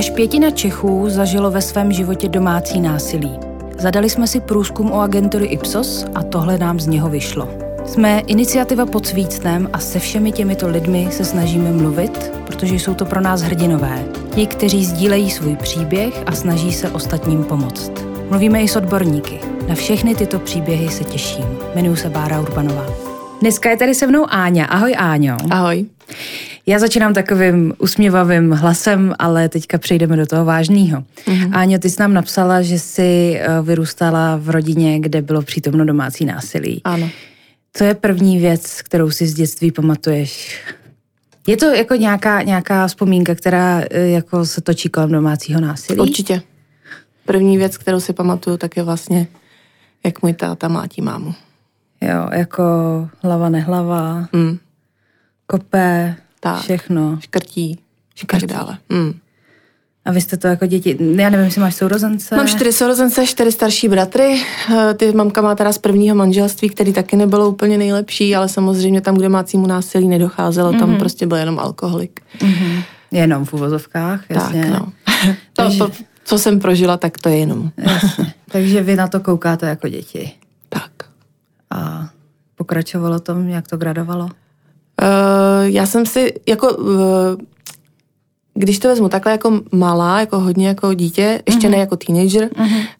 Až pětina Čechů zažilo ve svém životě domácí násilí. Zadali jsme si průzkum o agentury Ipsos a tohle nám z něho vyšlo. Jsme iniciativa pod svícnem a se všemi těmito lidmi se snažíme mluvit, protože jsou to pro nás hrdinové. Ti, kteří sdílejí svůj příběh a snaží se ostatním pomoct. Mluvíme i s odborníky. Na všechny tyto příběhy se těším. Jmenuji se Bára Urbanová. Dneska je tady se mnou Áňa. Ahoj Áňo. Ahoj. Já začínám takovým usměvavým hlasem, ale teďka přejdeme do toho vážného. Mm-hmm. Áňo, ty jsi nám napsala, že jsi eh, vyrůstala v rodině, kde bylo přítomno domácí násilí. Ano. Co je první věc, kterou si z dětství pamatuješ? Je to jako nějaká, nějaká vzpomínka, která eh, jako se točí kolem domácího násilí? Určitě. První věc, kterou si pamatuju, tak je vlastně, jak můj táta mátí mámu. Jo, jako hlava nehlava, Mm. kopé, Tak. všechno. Škrtí, Škrtí. tak dále. Mm. A vy jste to jako děti, já nevím, jestli máš sourozence. Mám čtyři sourozence, čtyři starší bratry. Eh, Ty mamka má teda z prvního manželství, který taky nebylo úplně nejlepší, ale samozřejmě tam, kde mácímu násilí nedocházelo, tam prostě byl jenom alkoholik. Mhm. Jenom v uvozovkách, jasně. Tak, no. to, to, co jsem prožila, tak to je jenom. jasně. Takže vy na to koukáte jako děti. A pokračovalo to, jak to gradovalo? Uh, já jsem si jako, uh, když to vezmu takhle jako malá, jako hodně jako dítě, ještě Mhm. ne jako teenager,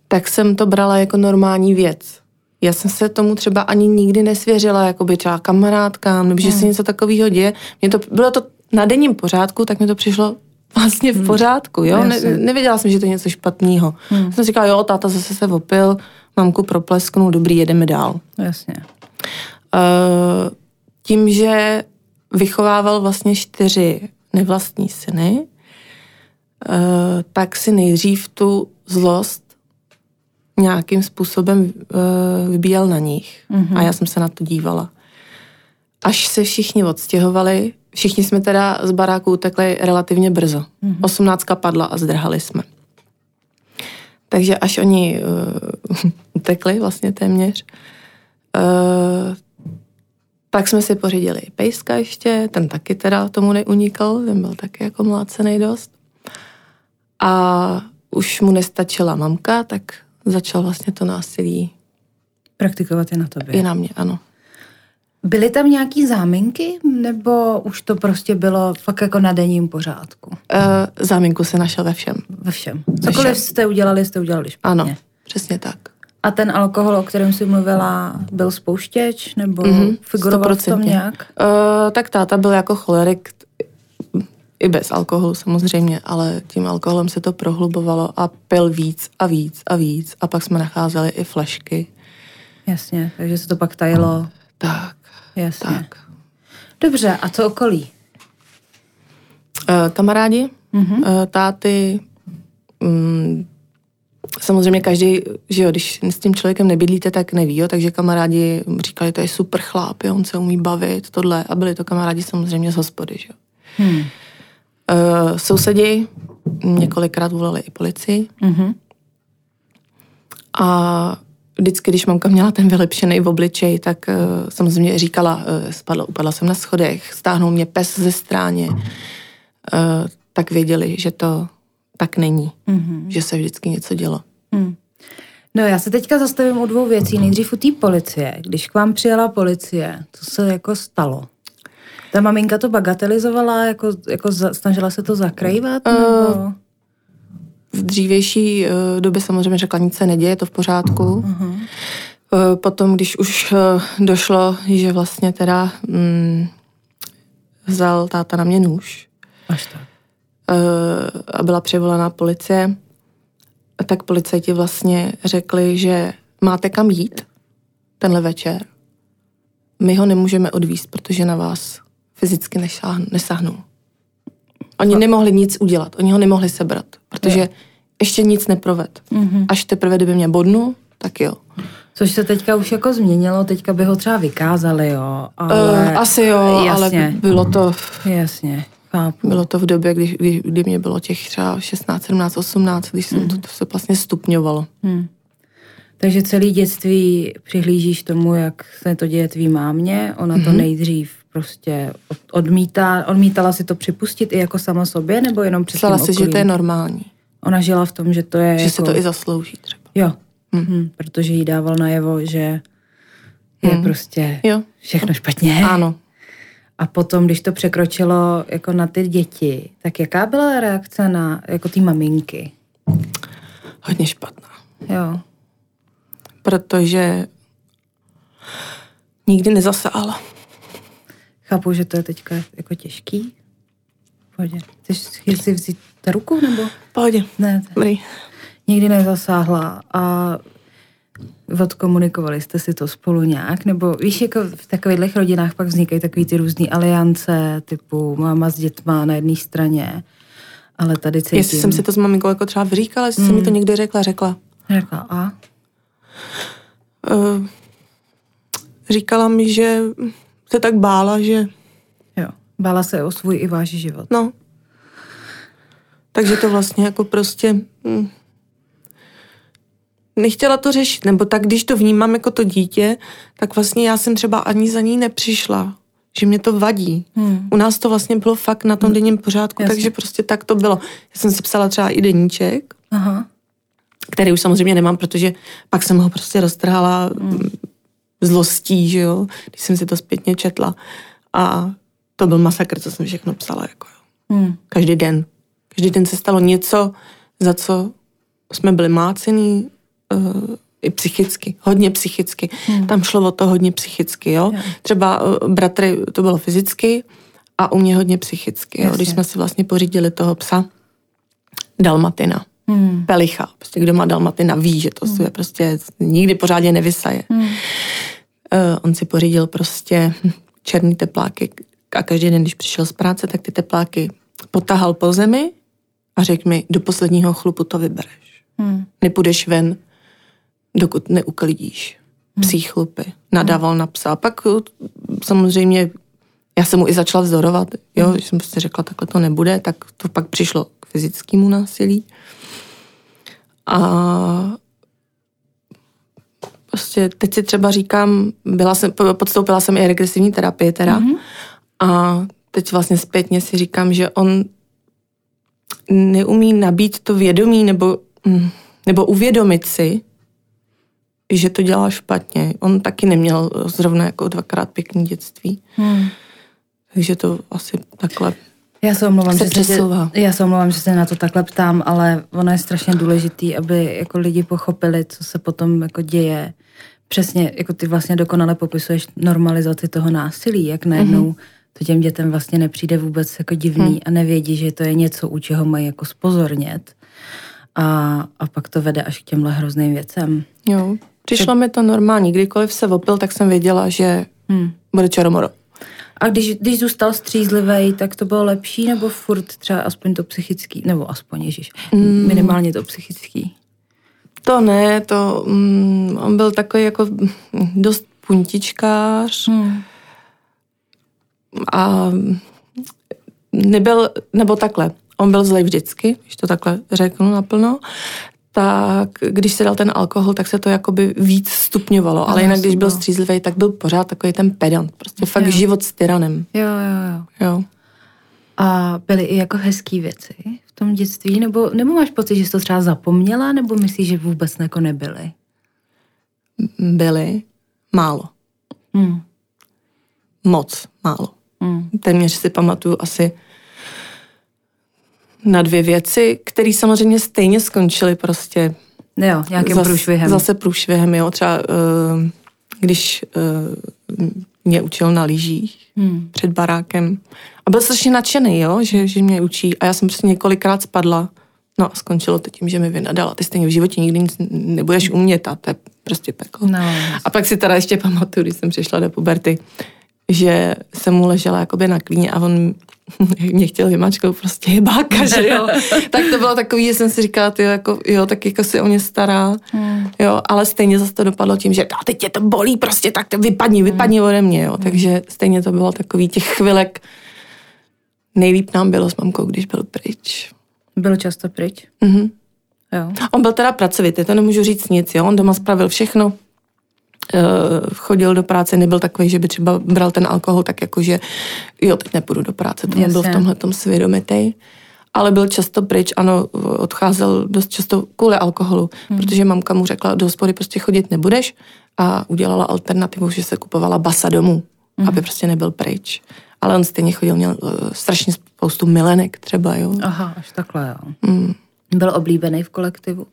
tak jsem to brala jako normální věc. Já jsem se tomu třeba ani nikdy nesvěřila, jako by třeba kamarádkám, nebo Mhm. že se něco takového děje. Mě to, bylo to na denním pořádku, tak mi to přišlo vlastně v pořádku, jo? Ne, Mhm. Nevěděla jsem, že to je něco špatného. Jsem říkala, jo, táta zase se opil, mamku proplesknul, dobrý, jedeme dál. Jasně. Eh, tím, že vychovával vlastně čtyři nevlastní syny, eh, tak si nejdřív tu zlost nějakým způsobem eh, vybíjel na nich. Mm-hmm. A já jsem se na to dívala. Až se všichni odstěhovali, všichni jsme teda z baráku utekli relativně brzo. Mm-hmm. Osmnáctka padla a zdrhali jsme. Takže až oni uh, utekli vlastně téměř, uh, tak jsme si pořídili pejska ještě, ten taky teda tomu neunikal, ten byl taky jako mlácený dost. A už mu nestačila mamka, tak začal vlastně to násilí Praktikovat je na tobě. i na mě, ano. Byly tam nějaký záminky, nebo už to prostě bylo fakt jako na denním pořádku? Uh, záminku se našel ve všem. Ve všem. Cokoliv jste udělali, jste udělali špatně. Ano, přesně tak. A ten alkohol, o kterém jsi mluvila, byl spouštěč, nebo mm-hmm, figuroval v tom nějak? Uh, tak táta byl jako cholerik, i bez alkoholu samozřejmě, ale tím alkoholem se to prohlubovalo a pil víc a víc a víc. A pak jsme nacházeli i flašky. Jasně, takže se to pak tajilo. Tak, Jasně. tak. Dobře, a co okolí? Uh, kamarádi, mm-hmm. uh, táty, mm, samozřejmě každý, že jo, když s tím člověkem nebydlíte, tak neví, jo, takže kamarádi říkali, to je super chlap, jo, on se umí bavit, tohle, a byli to kamarádi samozřejmě z hospody, že jo. Hmm. Uh, sousedi několikrát volali i policii Mhm. a vždycky, když mamka měla ten vylepšený v obličej, tak uh, samozřejmě říkala, uh, spadla, upadla jsem na schodech, stáhnul mě pes ze stráně, uh, tak věděli, že to tak není, Mhm. že se vždycky něco dělo. Hmm. No já se teďka zastavím u dvou věcí. Nejdřív u té policie. Když k vám přijela policie, co se jako stalo? Ta maminka to bagatelizovala, jako, jako za, snažila se to zakrývat? Nebo? V dřívější uh, době samozřejmě řekla, nic se neděje, je to v pořádku. Uh-huh. Uh, potom, když už uh, došlo, že vlastně teda mm, vzal táta na mě nůž, Až tak. uh, a byla přivolaná policie, tak policajti vlastně řekli, že máte kam jít tenhle večer. My ho nemůžeme odvíst, protože na vás fyzicky nesáhn- nesáhnou. Oni nemohli nic udělat, oni ho nemohli sebrat, protože ještě nic neproved. Mhm. Až teprve, kdyby mě bodnu, tak jo. Což se teďka už jako změnilo, teďka by ho třeba vykázali, jo. Ale... Uh, asi jo, Jasně. ale bylo to, Jasně, chápu. bylo to v době, kdy, kdy, kdy mě bylo těch třeba 16, 17, 18, když jsem to, to se vlastně stupňovalo. Hmm. Takže celý dětství přihlížíš tomu, jak se to děje tvý mámě. Ona to nejdřív prostě od- odmítá, odmítala si to připustit i jako sama sobě, nebo jenom před Myslela si, že to je normální. Ona žila v tom, že to je Že jako... si to i zaslouží třeba. Jo, hm. protože jí dával najevo, že je Hm. prostě Jo. všechno špatně. Ano. A potom, když to překročilo jako na ty děti, tak jaká byla reakce na jako ty maminky? Hodně špatná. Jo. Protože nikdy nezasáhla. Chápu, že to je teďka jako těžký. Pohodě. Chceš si vzít ta ruku, nebo? Pohodě. Ne, Dobrý. Nikdy nezasáhla a odkomunikovali jste si to spolu nějak? Nebo víš, jako v takových rodinách pak vznikají takový ty různé aliance, typu máma s dětma na jedné straně, ale tady cítím... Jestli jsem si to s maminkou jako třeba vyříkala, jestli hmm. mi to někdy řekla, řekla. Řekla, a? Uh, říkala mi, že se tak bála, že Jo. Bála se o svůj i váš život. no. Takže to vlastně jako prostě hm, nechtěla to řešit, nebo tak, když to vnímám jako to dítě, tak vlastně já jsem třeba ani za ní nepřišla, že mě to vadí. Hmm. U nás to vlastně bylo fakt na tom denním pořádku, Jasně. takže prostě tak to bylo. Já jsem si psala třeba i deníček, Aha. který už samozřejmě nemám, protože pak jsem ho prostě roztrhala mm. zlostí, že jo, když jsem si to zpětně četla. A to byl masakr, co jsem všechno psala, jako jo. Hmm. Každý den. Každý den se stalo něco, za co jsme byli mácený i psychicky, hodně psychicky. Hmm. Tam šlo o to hodně psychicky, jo. Jo. Třeba uh, bratry, to bylo fyzicky a u mě hodně psychicky, jo. Jasně. Když jsme si vlastně pořídili toho psa, Dalmatina Hmm. pelicha. Prostě kdo má dalmatina ví, že to hmm. je prostě nikdy pořádně nevysaje. Hmm. Uh, on si pořídil prostě černý tepláky a každý den, když přišel z práce, tak ty tepláky potahal po zemi a řekl mi, do posledního chlupu to vybereš. Hmm. Nepůjdeš ven, dokud neuklidíš psí chlupy. Nadával na psa. Pak uh, samozřejmě já jsem mu i začala vzorovat, jo, když jsem prostě řekla, takhle to nebude, tak to pak přišlo k fyzickému násilí. A prostě teď si třeba říkám, byla jsem, podstoupila jsem i regresivní terapii teda mm-hmm. a teď vlastně zpětně si říkám, že on neumí nabít to vědomí nebo, mm, nebo uvědomit si, že to dělá špatně. On taky neměl zrovna jako dvakrát pěkný dětství. Hmm. Takže to asi takhle. Já se omlouvám, Se že přesouvá. se, já se omlouvám, že se na to takhle ptám, ale ono je strašně důležitý, aby jako lidi pochopili, co se potom jako děje. Přesně, jako ty vlastně dokonale popisuješ normalizaci toho násilí, jak najednou mm-hmm. to těm dětem vlastně nepřijde vůbec jako divný mm. a nevědí, že to je něco, u čeho mají jako spozornět. A, a pak to vede až k těmhle hrozným věcem. Jo. Přišlo mi to normální. Kdykoliv se opil, tak jsem věděla, že Hmm. bude čoromoro. A když, když zůstal střízlivý, tak to bylo lepší, nebo furt třeba aspoň to psychický, nebo aspoň, ježiš, mm. minimálně to psychický. To ne, to mm, on byl takový jako dost puntičkář Hmm. a nebyl, nebo takhle, on byl zlej vždycky, když to takhle řeknu naplno, tak když se dal ten alkohol, tak se to jakoby víc stupňovalo, ale jinak, když byl jasně. střízlivý, tak byl pořád takový ten pedant, prostě fakt Jo. život s tyranem, Jo, jo, jo. jo. A byly i jako hezký věci v tom dětství? Nebo, nebo máš pocit, že jsi to třeba zapomněla, nebo myslíš, že vůbec jako nebyly? Byly málo, Hmm. moc málo. Hmm. téměř si pamatuju asi na dvě věci, které samozřejmě stejně skončily prostě Jo, nějakým zas- průšvihem. Zase průšvihem, jo. Třeba uh, když uh, mě učil na lyžích Hmm. před barákem a byl strašně nadšený, jo, že, že mě učí a já jsem prostě několikrát spadla no a skončilo to tím, že mi vynadala. Ty stejně v životě nikdy nic nebudeš umět a to je prostě peklo. No, A pak si teda ještě pamatuju, když jsem přišla do puberty, že jsem mu ležela jakoby na klíně a on mě chtěl vymačknout prostě jebáka, že jo. tak to bylo takový, že jsem si říkala, ty jako, jo, tak jako se o mě stará, Hmm. jo, ale stejně zase to dopadlo tím, že a teď tě to bolí, prostě tak to vypadni, vypadni ode mě, jo. Takže stejně to bylo takový těch chvilek, nejlíp nám bylo s mamkou, když byl pryč. Byl často pryč. Mhm. Jo. On byl teda pracovitý, to nemůžu říct nic, jo, on doma spravil všechno, chodil do práce, nebyl takový, že by třeba bral ten alkohol tak jako, že jo, teď nepůjdu do práce, to byl v tomhle tom svědomitej. Ale byl často pryč, ano, odcházel dost často kvůli alkoholu, hmm. protože mamka mu řekla, do hospody prostě chodit nebudeš a udělala alternativu, že se kupovala basa domů, hmm. aby prostě nebyl pryč. Ale on stejně chodil, měl uh, strašně spoustu milenek třeba, jo. Aha, až takhle, jo. Hmm. Byl oblíbený v kolektivu?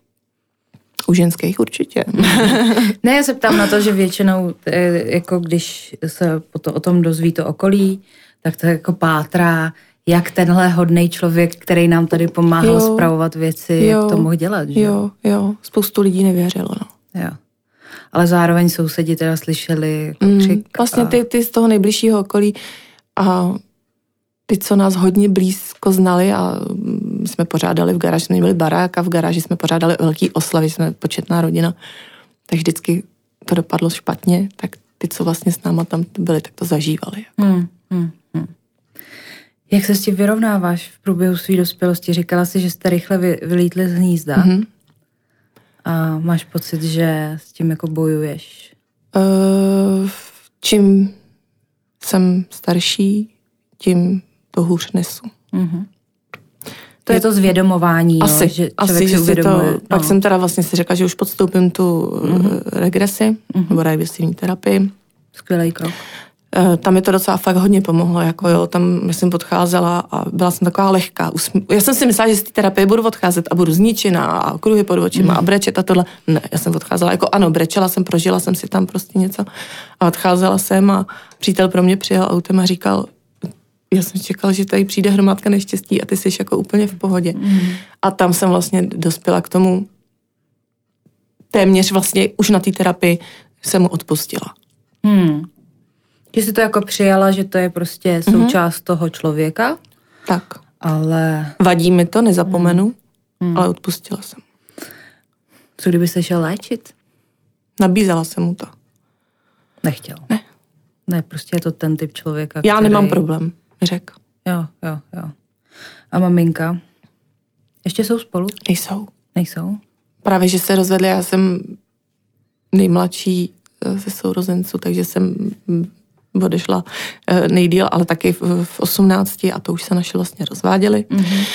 U ženských určitě. ne, já se ptám na to, že většinou, eh, jako když se o tom dozví to okolí, tak to jako pátrá, jak tenhle hodný člověk, který nám tady pomáhal jo, spravovat věci, jo, jak to mohl dělat. Že? Jo, jo, spoustu lidí nevěřilo. No. Jo. Ale zároveň sousedi teda slyšeli jako mm, křik. Vlastně ty, ty z toho nejbližšího okolí a ty, co nás hodně blízko znali a jsme pořádali v garáži, jsme měli barák a v garáži jsme pořádali velký oslavy, jsme početná rodina, tak vždycky to dopadlo špatně, tak ty, co vlastně s náma tam byli, tak to zažívali. Jako. Hmm, hmm, hmm. Jak se s tím vyrovnáváš v průběhu své dospělosti? Říkala jsi, že jste rychle vy, vylítli z hnízda. Mm-hmm. A máš pocit, že s tím jako bojuješ? Uh, čím jsem starší, tím to hůř nesu. Mm-hmm. To je to zvědomování, asi, jo, že asi, že si to, no. pak jsem teda vlastně si řekla, že už podstoupím tu mm-hmm. regresi, mm-hmm. nebo regresivní terapii. Skvělý krok. Eh, tam mi to docela fakt hodně pomohlo, jako jo, tam jsem odcházela a byla jsem taková lehká. Já jsem si myslela, že z té terapie budu odcházet a budu zničená a kruhy pod očima mm. a brečet a tohle. Ne, já jsem odcházela, jako ano, brečela jsem, prožila jsem si tam prostě něco a odcházela jsem a přítel pro mě přijel autem a říkal, já jsem čekal, že tady přijde hromádka neštěstí a ty jsi jako úplně v pohodě. Mm. A tam jsem vlastně dospěla k tomu, téměř vlastně už na té terapii jsem mu odpustila. Mm. Že jsi to jako přijala, že to je prostě mhm. součást mm-hmm. toho člověka. Tak. Ale... Vadí mi to, nezapomenu, mm. ale odpustila jsem. Co kdyby se šel léčit? Nabízela jsem mu to. Nechtěl. Ne. Ne, prostě je to ten typ člověka, Já který... nemám problém, řekl. Jo, jo, jo. A maminka? Ještě jsou spolu? Nejsou. Nejsou? Právě, že se rozvedli, já jsem nejmladší eh, ze sourozenců, takže jsem odešla eh, nejdíl, ale taky v, v 18 a to už se naše vlastně rozváděli. Mm-hmm.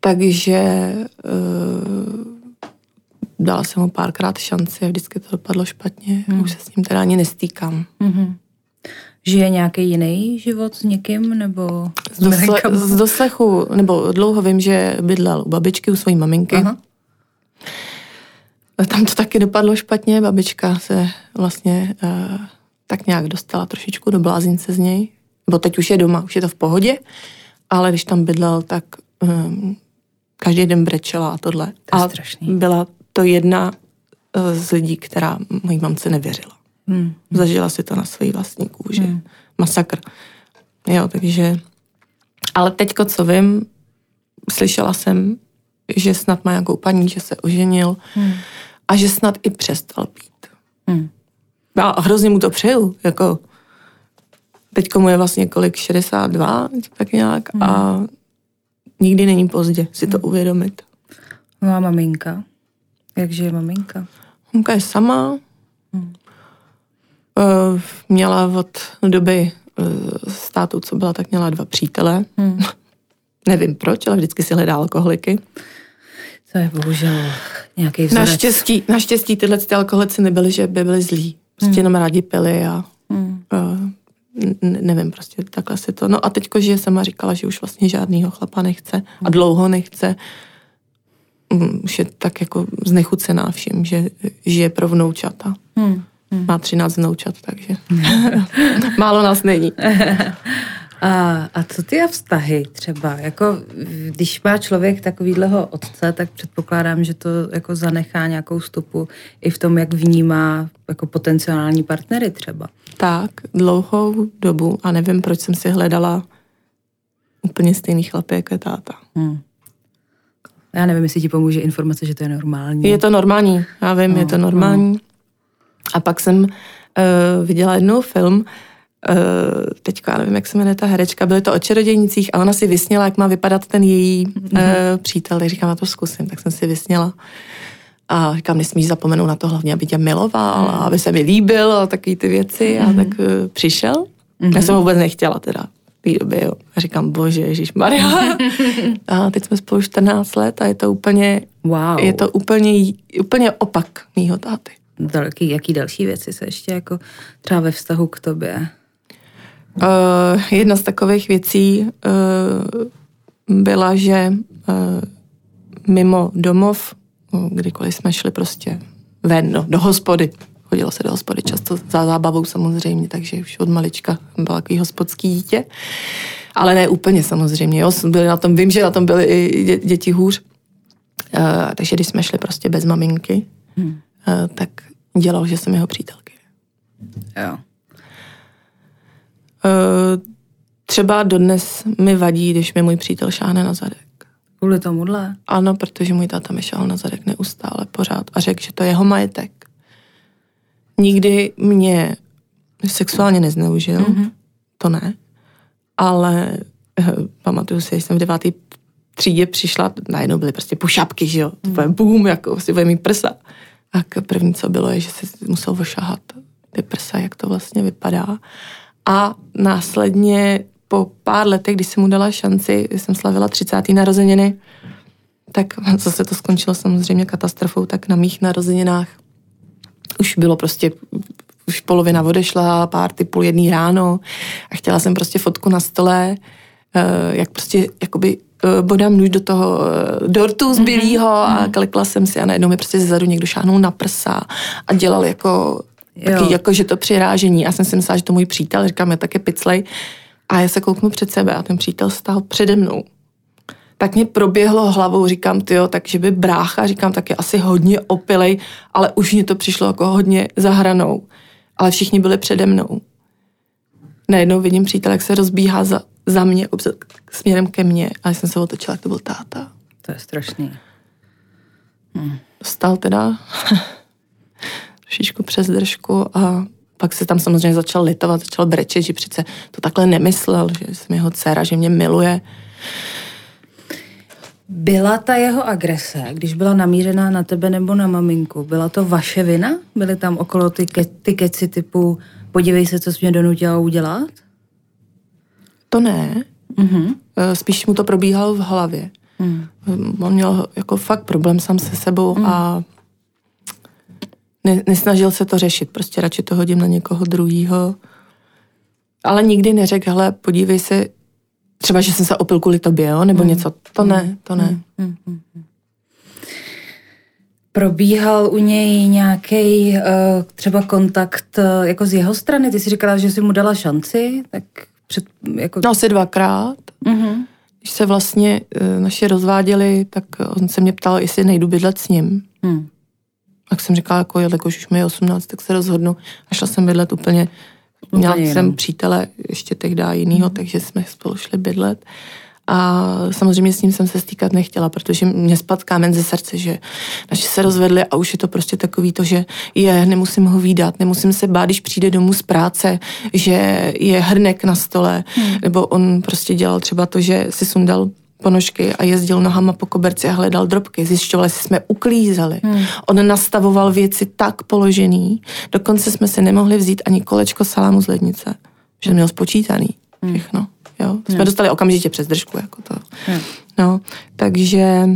Takže uh, dala jsem mu párkrát šanci a vždycky to dopadlo špatně. Mm. Už se s ním teda ani nestýkám. Mm-hmm. Žije nějaký jiný život s někým, nebo z, dosle, z doslechu, nebo dlouho vím, že bydlel u babičky, u své maminky. Aha. Tam to taky dopadlo špatně, babička se vlastně uh, tak nějak dostala trošičku do blázince z něj. Bo teď už je doma, už je to v pohodě, ale když tam bydlel, tak um, každý den brečela a tohle. To je a strašný. byla to jedna uh, z lidí, která mojí mamce nevěřila. Hmm. Zažila si to na své vlastní kůži. Hmm. Masakr. Jo, takže... Ale teďko, co vím, slyšela jsem, že snad má nějakou paní, že se oženil hmm. a že snad i přestal pít. Hmm. A hrozně mu to přeju, jako teď mu je vlastně kolik, 62, tak nějak hmm. a nikdy není pozdě si to hmm. uvědomit. No a maminka? Jak žije maminka? Mamka je sama. Hmm. Uh, měla od doby uh, státu, co byla, tak měla dva přítele. Hmm. Nevím proč, ale vždycky si hledá alkoholiky. To je bohužel nějaký vzorec. Naštěstí, naštěstí tyhle ty alkoholici nebyly, že by byly zlí. Prostě hmm. jenom rádi pili a hmm. uh, nevím, prostě takhle si to. No a teďko žije sama říkala, že už vlastně žádnýho chlapa nechce a dlouho nechce. Um, už je tak jako znechucená vším, že žije pro vnoučata. Hmm. Má 13 vnoučat, takže málo nás není. A, a co ty a vztahy třeba? Jako, když má člověk takovýhleho otce, tak předpokládám, že to jako zanechá nějakou stopu i v tom, jak vnímá jako potenciální partnery třeba. Tak, dlouhou dobu a nevím, proč jsem si hledala úplně stejný chlapy, jako je táta. Hmm. Já nevím, jestli ti pomůže informace, že to je normální. Je to normální, já vím, no, je to normální. No. A pak jsem uh, viděla jednou film, Uh, teďka já nevím, jak se jmenuje ta herečka, byly to o čarodějnicích a ona si vysněla, jak má vypadat ten její mm-hmm. uh, přítel, tak říkám, já to zkusím, tak jsem si vysněla. A říkám, nesmíš zapomenout na to hlavně, aby tě miloval a aby se mi líbil a taky ty věci. A tak uh, přišel. Mm-hmm. Já jsem ho vůbec nechtěla teda v té době, jo. A říkám, bože, Ježíš Maria. a teď jsme spolu 14 let a je to úplně, Wow. je to úplně, úplně opak mýho táty. Další, jaký další věci se ještě jako třeba ve vztahu k tobě? Uh, jedna z takových věcí uh, byla, že uh, mimo domov, uh, kdykoliv jsme šli prostě ven, no, do hospody, chodilo se do hospody často za zábavou samozřejmě, takže už od malička byla takový hospodský dítě, ale ne úplně samozřejmě, jo, byli na tom, vím, že na tom byly i dě, děti hůř, uh, takže když jsme šli prostě bez maminky, hmm. Uh, tak dělal, že jsem jeho přítelky. Jo. Uh, třeba dodnes mi vadí, když mi můj přítel šáhne na zadek. Kvůli tomuhle? Ano, protože můj táta mi šel na zadek neustále, pořád a řekl, že to je jeho majetek. Nikdy mě sexuálně nezneužil, mm-hmm. to ne, ale uh, pamatuju si, že jsem v devátý třídě přišla, najednou byly prostě pušapky, že jo, to bude boom, jako si bude mít prsa. A první, co bylo, je, že si musel vyšahat ty prsa, jak to vlastně vypadá. A následně po pár letech, když jsem mu dala šanci, jsem slavila 30. narozeniny, tak zase to skončilo samozřejmě katastrofou, tak na mých narozeninách už bylo prostě, už polovina odešla, pár ty půl jedný ráno a chtěla jsem prostě fotku na stole, jak prostě jakoby bodám nůž do toho dortu zbylýho mm-hmm. a klikla jsem si a najednou mi prostě zezadu někdo šáhnul na prsa a dělal jako Taky jako, že to přirážení. Já jsem si myslela, že to můj přítel, říkám, je také piclej. A já se kouknu před sebe a ten přítel stál přede mnou. Tak mě proběhlo hlavou, říkám, tyjo, takže by brácha, říkám, tak je asi hodně opilej, ale už mě to přišlo jako hodně za hranou. Ale všichni byli přede mnou. Najednou vidím přítel, jak se rozbíhá za, za mě, směrem ke mně. A jsem se otočila, jak to byl táta. To je strašný. Hm. Dostal teda trošičku přes držku a pak se tam samozřejmě začal litovat, začal brečet, že přece to takhle nemyslel, že jsem jeho dcera, že mě miluje. Byla ta jeho agrese, když byla namířená na tebe nebo na maminku, byla to vaše vina? Byly tam okolo ty, ke, ty keci typu podívej se, co jsi mě donutila udělat? To ne. Mm-hmm. Spíš mu to probíhalo v hlavě. Mm. On měl jako fakt problém sám se sebou mm. a ne, nesnažil se to řešit, prostě radši to hodím na někoho druhýho. Ale nikdy neřekl, hele, podívej se, třeba, že jsem se opil kvůli tobě, jo, nebo mm. něco. To mm. ne, to ne. Mm. Mm. Probíhal u něj nějaký uh, třeba kontakt uh, jako z jeho strany? Ty jsi říkala, že jsi mu dala šanci, tak před, jako... No asi dvakrát. Mm-hmm. Když se vlastně uh, naše rozváděli, tak on se mě ptal, jestli nejdu bydlet s ním. Mm. Tak jsem říkala, jako jelikož už mi je 18, tak se rozhodnu. A šla jsem bydlet úplně, měla úplně jsem přítele ještě tehdy jinýho, mm. takže jsme spolu šli bydlet. A samozřejmě s ním jsem se stýkat nechtěla, protože mě spad kámen ze srdce, že naši se rozvedli a už je to prostě takový to, že je, nemusím ho výdat, nemusím se bát, když přijde domů z práce, že je hrnek na stole, hmm. nebo on prostě dělal třeba to, že si sundal ponožky a jezdil nohama po koberci a hledal drobky. Zjišťovali, jestli jsme uklízeli. Hmm. On nastavoval věci tak položený, dokonce jsme si nemohli vzít ani kolečko salámu z lednice, že měl spočítaný hmm. Jo? Jsme dostali okamžitě přes držku. Jako to. Hmm. No, takže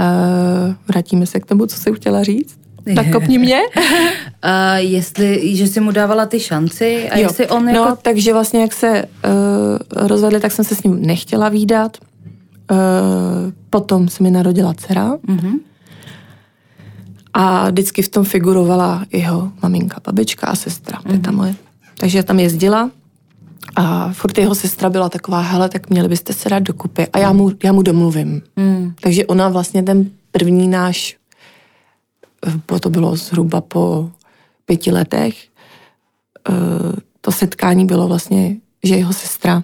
uh, vrátíme se k tomu, co jsi chtěla říct. Tak kopni mě. uh, jestli, že jsi mu dávala ty šanci a jo. jestli on jako... No, takže vlastně jak se uh, rozvedli, tak jsem se s ním nechtěla výdat. Uh, potom se mi narodila dcera. Mm-hmm. A vždycky v tom figurovala jeho maminka, babička a sestra, mm-hmm. teta moje. Takže tam jezdila a furt jeho sestra byla taková, hele, tak měli byste se dát dokupy a já mu, já mu domluvím. Mm. Takže ona vlastně ten první náš to bylo zhruba po pěti letech, eh, to setkání bylo vlastně, že jeho sestra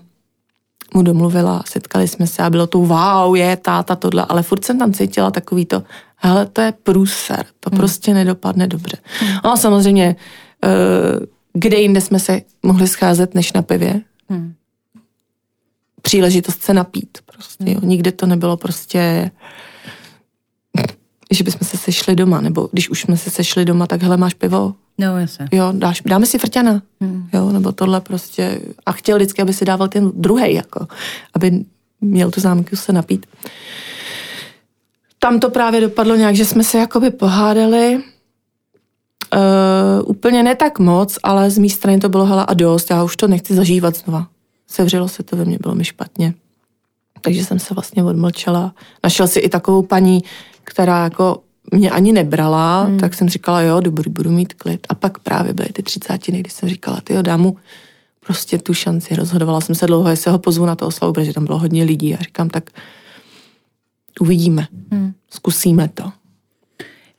mu domluvila, setkali jsme se a bylo to wow, je táta tohle, ale furt jsem tam cítila takový to, hele, to je průser, to hmm. prostě nedopadne dobře. Hmm. No samozřejmě, eh, kde jinde jsme se mohli scházet než na pivě, hmm. příležitost se napít prostě, jo. Hmm. nikde to nebylo prostě že bychom se sešli doma, nebo když už jsme se sešli doma, tak hele, máš pivo, No, jasně. jo, dáš, dáme si frťana, Hmm. jo, nebo tohle prostě. A chtěl vždycky, aby si dával ten druhý, jako, aby měl tu zámku se napít. Tam to právě dopadlo nějak, že jsme se jakoby pohádali, Uh, úplně ne tak moc, ale z mé strany to bylo hela a dost, já už to nechci zažívat znova. Sevřelo se to ve mně, bylo mi špatně. Takže jsem se vlastně odmlčela. Našel si i takovou paní, která jako mě ani nebrala, hmm. tak jsem říkala, jo, dobrý, budu mít klid. A pak právě byly ty třicátiny, kdy jsem říkala, ty jo, dám mu prostě tu šanci. Rozhodovala jsem se dlouho, jestli ho pozvu na to oslavu, protože tam bylo hodně lidí. A říkám, tak uvidíme, Hmm. zkusíme to.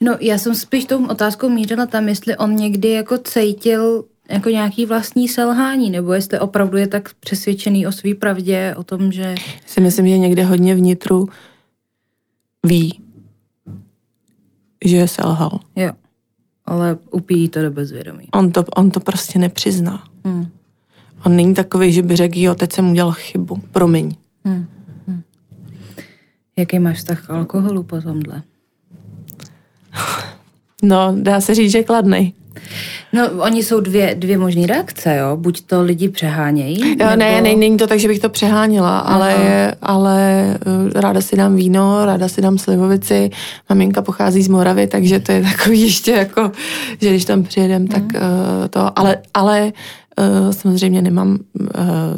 No, já jsem spíš tou otázkou mířila tam, jestli on někdy jako cítil jako nějaký vlastní selhání, nebo jestli opravdu je tak přesvědčený o své pravdě, o tom, že... Si myslím, že někde hodně vnitru ví, že selhal. Jo. Ale upíjí to do bezvědomí. On to, on to prostě nepřizná. Hmm. On není takový, že by řekl, jo, teď jsem udělal chybu, promiň. Hmm. Hmm. Jaký máš vztah k alkoholu po tomhle? No, dá se říct, že kladnej. No, oni jsou dvě, dvě možné reakce, jo? Buď to lidi přehánějí, Jo, nebo... ne, ne, není to tak, že bych to přeháněla, ale, ale eh, ráda si dám víno, ráda si dám slivovici, maminka pochází z Moravy, takže to je takový ještě jako, že když tam přijedem, tak uh, to, ale, ale uh, samozřejmě nemám, uh,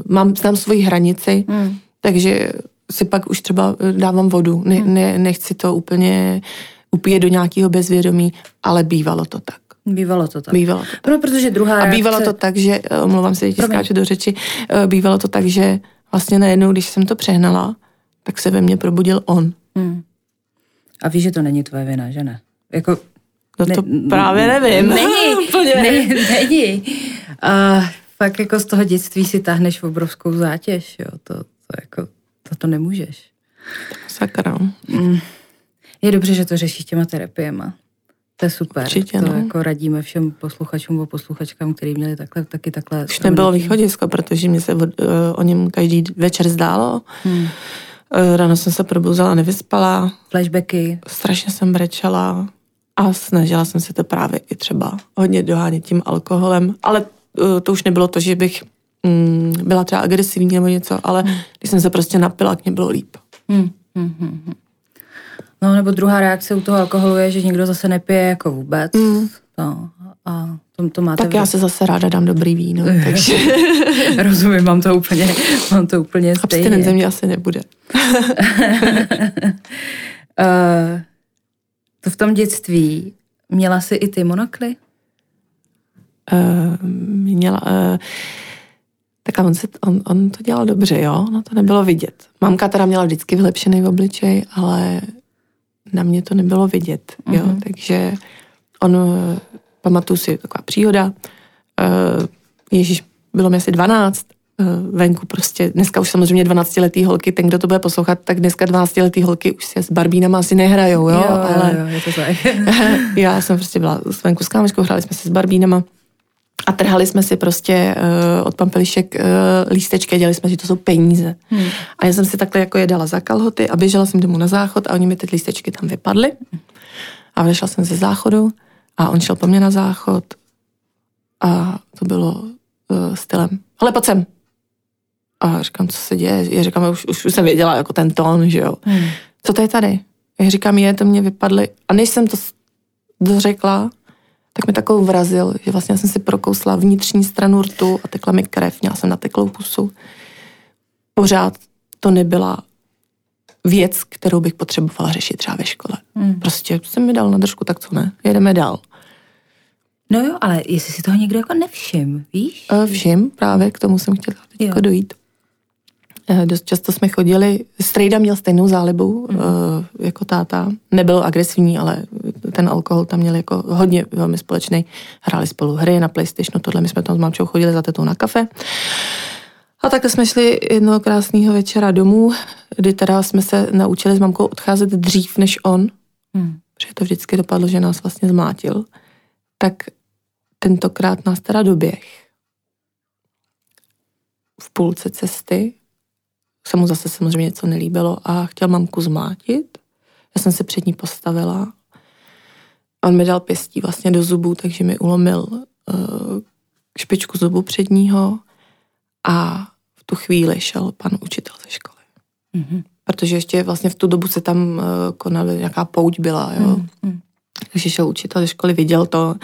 mám, znám svoji hranici, Hmm. takže si pak už třeba dávám vodu, ne, ne, nechci to úplně upíjet do nějakého bezvědomí, ale bývalo to tak. Bývalo to tak. Bývalo to tak. No, protože druhá A bývalo to tak, že, eh, omlouvám se, že skáču do řeči, eh, bývalo to tak, že vlastně najednou, když jsem to přehnala, tak se ve mně probudil on. Hmm. A víš, že to není tvoje vina, že ne? Jako... No to Ne- právě nevím. Není, Úplně. ne, není. A fakt jako z toho dětství si táhneš obrovskou zátěž, jo. To, to jako, to, to nemůžeš. Sakra. Je dobře, že to řešíš těma terapiema. To je super. Určitě, to no. jako radíme všem posluchačům a posluchačkám, kteří měli takhle, taky takhle. Už nebylo východisko, protože mi se o, eh, o něm každý večer zdálo. Hmm. Eh, Ráno jsem se probouzela, nevyspala, Flashbacky. strašně jsem brečela a snažila jsem se to právě i třeba hodně dohánět tím alkoholem, ale eh, to už nebylo to, že bych mm, byla třeba agresivní nebo něco, ale když jsem se prostě napila, k mě bylo líp. Hmm. Hmm, hmm, hmm. No nebo druhá reakce u toho alkoholu je, že někdo zase nepije jako vůbec. Mm. No, a to, to máte Tak já se zase ráda dám dobrý víno, takže Rozumím, mám to úplně, mám to úplně stejně. ze mě asi nebude. Uh, to v tom dětství měla jsi i ty monokly? Uh, měla, uh, tak a on, se, on, on to dělal dobře, jo, no to nebylo vidět. Mamka teda měla vždycky vylepšený v obličej, ale na mě to nebylo vidět, jo, Mhm. takže on, uh, pamatuju si, taková příhoda, uh, Ježíš, bylo mi asi 12, uh, venku prostě, dneska už samozřejmě 12 letý holky, ten, kdo to bude poslouchat, tak dneska 12 letý holky už se s barbínama asi nehrajou, jo, ale jo, je to tak. já jsem prostě byla venku s kámoškou, hráli jsme si s barbínama a trhali jsme si prostě uh, od pampelišek uh, lístečky a dělali jsme, že to jsou peníze. Hmm. A já jsem si takhle jako je dala za kalhoty a běžela jsem domů na záchod a oni mi ty lístečky tam vypadly. A vešla jsem ze záchodu a on šel po mně na záchod a to bylo uh, stylem. Ale pojď sem. A říkám, co se děje? Já říkám, už, už, už jsem věděla jako ten tón, že jo Hmm. co to je tady? Já říkám, je, to mě vypadly. A než jsem to dořekla, tak mi takovou vrazil, že vlastně jsem si prokousla vnitřní stranu rtu a tekla mi krev, měla jsem nateklou pusu. Pořád to nebyla věc, kterou bych potřebovala řešit třeba ve škole. Hmm. Prostě jsem mi dal na držku, tak co ne, jedeme dál. No jo, ale jestli si toho někdo jako nevšim, víš? A všim, právě k tomu jsem chtěla teď jako dojít. Eh, Dost často jsme chodili, Strejda měl stejnou zálibu mm. jako táta. Nebyl agresivní, ale ten alkohol tam měl jako hodně velmi společný. Hráli spolu hry na Playstationu, tohle my jsme tam s mamčou chodili za tetou na kafe. A takhle jsme šli jednoho krásného večera domů, kdy teda jsme se naučili s mamkou odcházet dřív než on, Hmm. protože to vždycky dopadlo, že nás vlastně zmátil, tak tentokrát nás teda doběh. V půlce cesty se mu zase samozřejmě něco nelíbilo a chtěl mamku zmátit. Já jsem se před ní postavila On mi dal pěstí vlastně do zubů, takže mi ulomil uh, špičku zubu předního a v tu chvíli šel pan učitel ze školy. Mm-hmm. Protože ještě vlastně v tu dobu se tam uh, konala nějaká pouť byla, jo. Mm-hmm. Takže šel učitel ze školy, viděl to,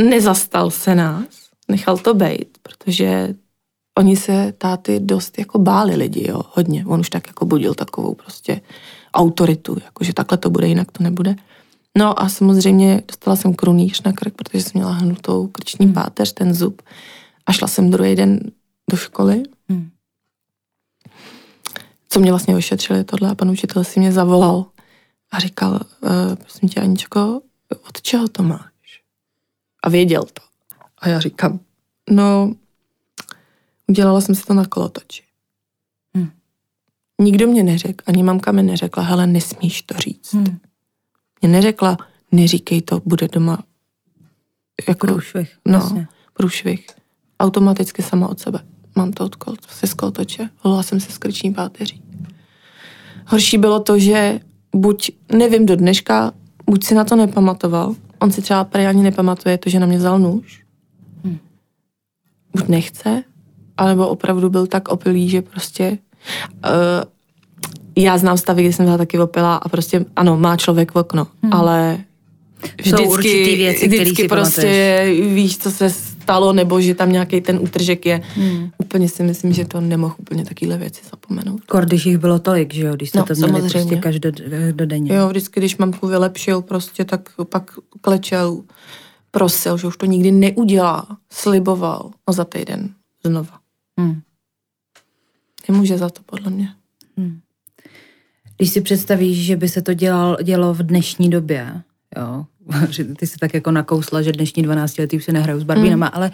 nezastal se nás, nechal to být, protože oni se táty dost jako báli lidi, jo, hodně. On už tak jako budil takovou prostě autoritu, jakože takhle to bude, jinak to nebude. No a samozřejmě dostala jsem krunýř na krk, protože jsem měla hnutou krční hmm. páteř, ten zub. A šla jsem druhý den do školy. Hmm. Co mě vlastně ošetřili tohle a pan učitel si mě zavolal a říkal, e, prosím tě Aničko, od čeho to máš? A věděl to. A já říkám, no, udělala jsem si to na kolotoči. Hmm. Nikdo mě neřekl, ani mamka mi neřekla, hele, nesmíš to říct. Hmm mě neřekla, neříkej to, bude doma jako, průšvih. No, jasně. průšvih. Automaticky sama od sebe. Mám to od kol, se skolotoče. Volala jsem se s krční páteří. Horší bylo to, že buď, nevím do dneška, buď si na to nepamatoval, on si třeba prý ani nepamatuje to, že na mě vzal nůž. Hmm. Buď nechce, alebo opravdu byl tak opilý, že prostě uh, já znám stavy, kdy jsem byla taky opila a prostě, ano, má člověk v okno, hmm. ale vždycky, věci, vždycky prostě pamatuješ. víš, co se stalo, nebo že tam nějaký ten útržek je. Hmm. Úplně si myslím, že to nemohl úplně takovéhle věci zapomenout. Kor, když jich bylo tolik, že jo, když jste no, to měli samozřejmě. prostě každodenně. Jo, vždycky, když mamku vylepšil prostě, tak pak klečel, prosil, že už to nikdy neudělá, sliboval, no za týden znova. Hmm. Nemůže za to, podle mě. Hmm. Když si představíš, že by se to dělal, dělo v dnešní době, jo, ty jsi tak jako nakousla, že dnešní 12 letý už se nehrajou s barbínama, mm. ale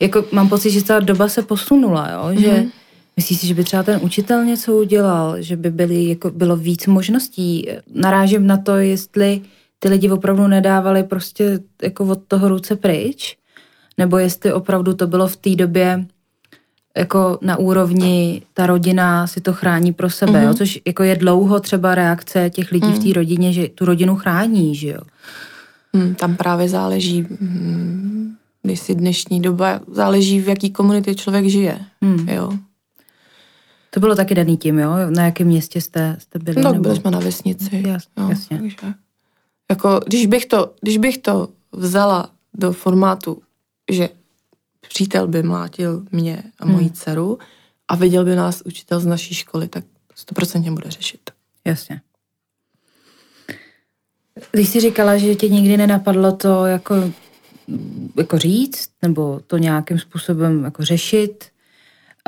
jako mám pocit, že ta doba se posunula, jo, že mm. Myslíš si, že by třeba ten učitel něco udělal, že by byly, jako bylo víc možností? Narážím na to, jestli ty lidi opravdu nedávali prostě jako od toho ruce pryč, nebo jestli opravdu to bylo v té době jako na úrovni ta rodina si to chrání pro sebe, mm-hmm. jo? Mhm. což jako je dlouho třeba reakce těch lidí mm. v té mhm. rodině, že tu rodinu chrání, že jo. Mm, tam právě záleží, mm, když si dnešní doba, záleží v jaký komunitě člověk žije, mm. jo. To bylo taky daný tím, jo? Na jakém městě jste, jste byli? No, nebo... byli jsme na vesnici. Jas, jo, jasně. Takže, jako, když bych, to, když bych to vzala do formátu, že přítel by mlátil mě a moji hmm. dceru a viděl by nás učitel z naší školy, tak stoprocentně bude řešit. Jasně. Když jsi říkala, že tě nikdy nenapadlo to jako, jako říct, nebo to nějakým způsobem jako řešit,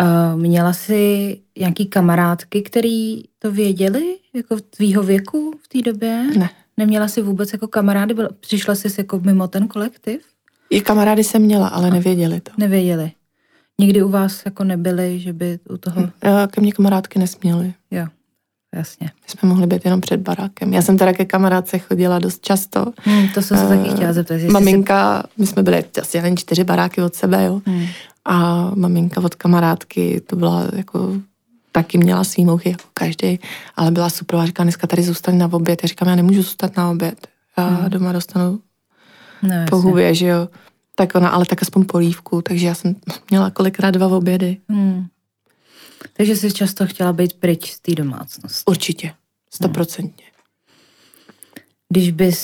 uh, měla jsi nějaký kamarádky, který to věděli, jako v tvýho věku v té době? Ne. Neměla jsi vůbec jako kamarády? Přišla jsi jako mimo ten kolektiv? I kamarády jsem měla, ale nevěděli to. Nevěděli. Nikdy u vás jako nebyli, že by u toho... Ke mně kamarádky nesměly. Jo, jasně. My jsme mohli být jenom před barákem. Já jsem teda ke kamarádce chodila dost často. Hmm, to jsem se uh, taky chtěla zeptat. Maminka, si... my jsme byli asi jen čtyři baráky od sebe, jo. Hmm. A maminka od kamarádky, to byla jako taky měla svý mouchy jako každý, ale byla super. A říká, dneska tady zůstane na oběd. Já říkám, já nemůžu zůstat na oběd. Já hmm. doma dostanu no, po hubě, že jo. Tak ona, ale tak aspoň polívku, takže já jsem měla kolikrát dva obědy. Hmm. Takže jsi často chtěla být pryč z té domácnosti. Určitě, stoprocentně. Hmm. Když bys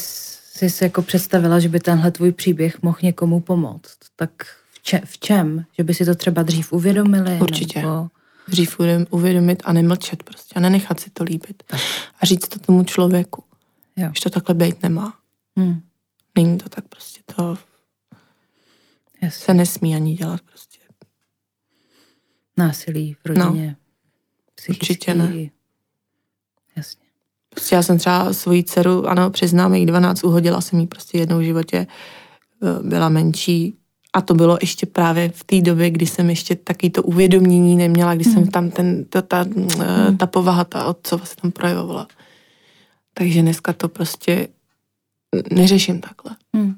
si se jako představila, že by tenhle tvůj příběh mohl někomu pomoct, tak v, če- v čem? Že by si to třeba dřív uvědomili? Určitě. Nebo... Dřív uvědomit a nemlčet prostě a nenechat si to líbit. A říct to tomu člověku, jo. že to takhle být nemá. Hmm. Není to tak prostě to Jasně. se nesmí ani dělat prostě. Násilí v rodině. No. Určitě ne. Jasně. Prostě já jsem třeba svoji dceru, ano, přiznám, jí 12, uhodila jsem jí prostě jednou v životě, eh, byla menší a to bylo ještě právě v té době, kdy jsem ještě taky to uvědomění neměla, kdy hmm. jsem tam ten, to, ta, eh, hmm. ta povaha, ta otcova se tam projevovala. Takže dneska to prostě neřeším takhle. Hmm.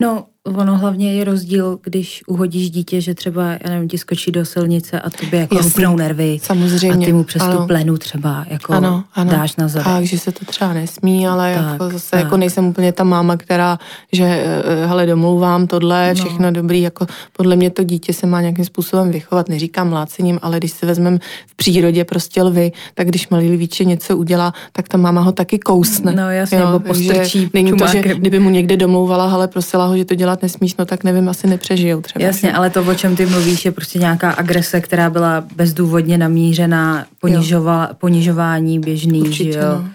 No, ono hlavně je rozdíl, když uhodíš dítě, že třeba, já nevím, ti skočí do silnice a tobě jako Jasně, hupnou nervy. samozřejmě, A ty mu přes tu ano. plenu třeba jako ano, ano. dáš na zadek. Tak, že se to třeba nesmí, ale Tak, jako zase tak. jako nejsem úplně ta máma, která, že eh, hele, domlouvám tohle, všechno no. dobrý, jako podle mě to dítě se má nějakým způsobem vychovat, neříkám mlácením, ale když si vezmeme v přírodě prostě lvy, tak když malý lvíče něco udělá, tak ta máma ho taky kousne. No jasně, nebo takže postrčí Není to, že kdyby mu někde domlouvala, ale prosila ho, že to dělat nesmíš, no tak nevím, asi nepřežijou třeba. Jasně, ale to, o čem ty mluvíš, je prostě nějaká agrese, která byla bezdůvodně namířená, ponižova, ponižování běžný, Určitě, že jo, no.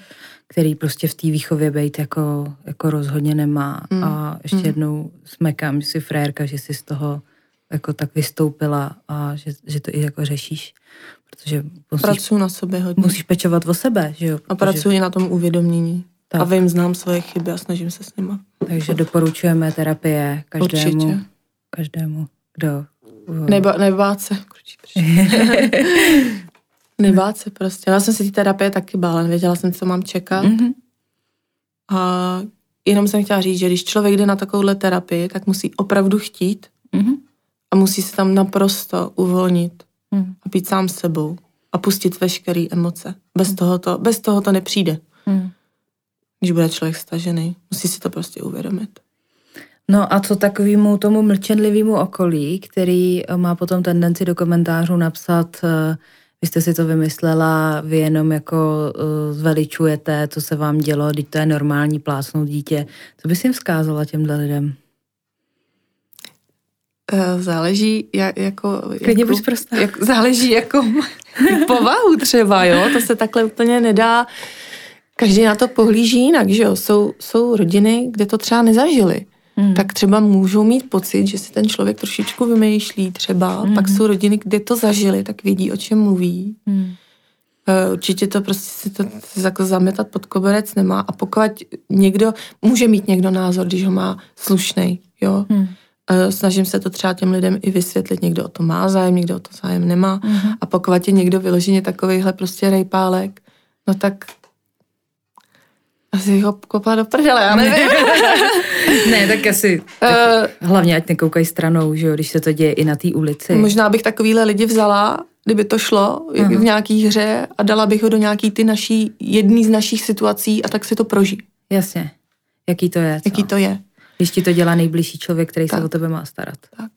který prostě v té výchově být jako, jako rozhodně nemá. Hmm, A ještě jednou smekám, že jsi frérka, že jsi z toho jako tak vystoupila a že, že to i jako řešíš, protože musíš, Pracuji na sobě hodně. musíš pečovat o sebe, že jo. A protože- pracuji na tom uvědomění. Tak. A vím, znám svoje chyby a snažím se s nima. Takže doporučujeme terapie každému, Určitě. každému, kdo... Neba, nebát se. Nebát se prostě. Já jsem se té terapie taky bála, nevěděla jsem, co mám čekat. Mhm. A jenom jsem chtěla říct, že když člověk jde na takovouhle terapii, tak musí opravdu chtít Mhm. a musí se tam naprosto uvolnit Mhm. a být sám sebou a pustit veškeré emoce. Bez toho to, bez toho to nepřijde, Mhm. Když bude člověk stažený. Musí si to prostě uvědomit. No a co takovému tomu mlčenlivému okolí, který eh, má potom tendenci do komentářů napsat, eh, vy jste si to vymyslela, vy jenom jako eh, zveličujete, co se vám dělo, teď to je normální plácnout dítě. Co bys jim vzkázala těmhle lidem? Záleží, jak, jako... Klidně jako, buď prostá. Jak, záleží jako povahu třeba, jo? To se takhle úplně nedá. Každý na to pohlíží jinak, že jo? Jsou, jsou rodiny, kde to třeba nezažili. Hmm. Tak třeba můžou mít pocit, že si ten člověk trošičku vymýšlí třeba. Hmm. Pak jsou rodiny, kde to zažili, tak vědí, o čem mluví. Hmm. Eh, Určitě to prostě si to jako zametat pod koberec nemá. A pokud někdo, může mít někdo názor, když ho má slušnej, jo? Hmm. Eh, Snažím se to třeba těm lidem i vysvětlit. Někdo o to má zájem, někdo o to zájem nemá. Mhm. A pokud je někdo vyloženě takovýhle prostě rejpálek, no tak asi ho kopla do prdele, já nevím. ne, tak asi Eh, hlavně ať nekoukají stranou, že jo, když se to děje i na té ulici. Možná bych takovýhle lidi vzala, kdyby to šlo Aha. v nějaký hře a dala bych ho do nějaký ty naší, jedný z našich situací a tak si to prožij. Jasně. Jaký to je, co? Jaký to je. Když ti to dělá nejbližší člověk, který se Tak. o tebe má starat. Tak.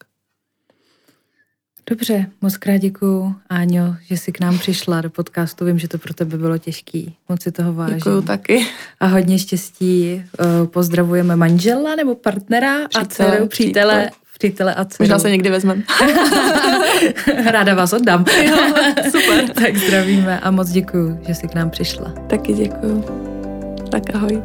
Dobře, moc krát děkuju, Áňo, že jsi k nám přišla do podcastu. Vím, že to pro tebe bylo těžký. Moc si toho vážím. Děkuju taky. A hodně štěstí. Eh, Pozdravujeme manžela nebo partnera a dceru, přítele, přítele. přítele a dceru. Možná se někdy vezmeme. Ráda vás oddám. Jo, super. tak zdravíme a moc děkuju, že jsi k nám přišla. Taky děkuju. Tak ahoj.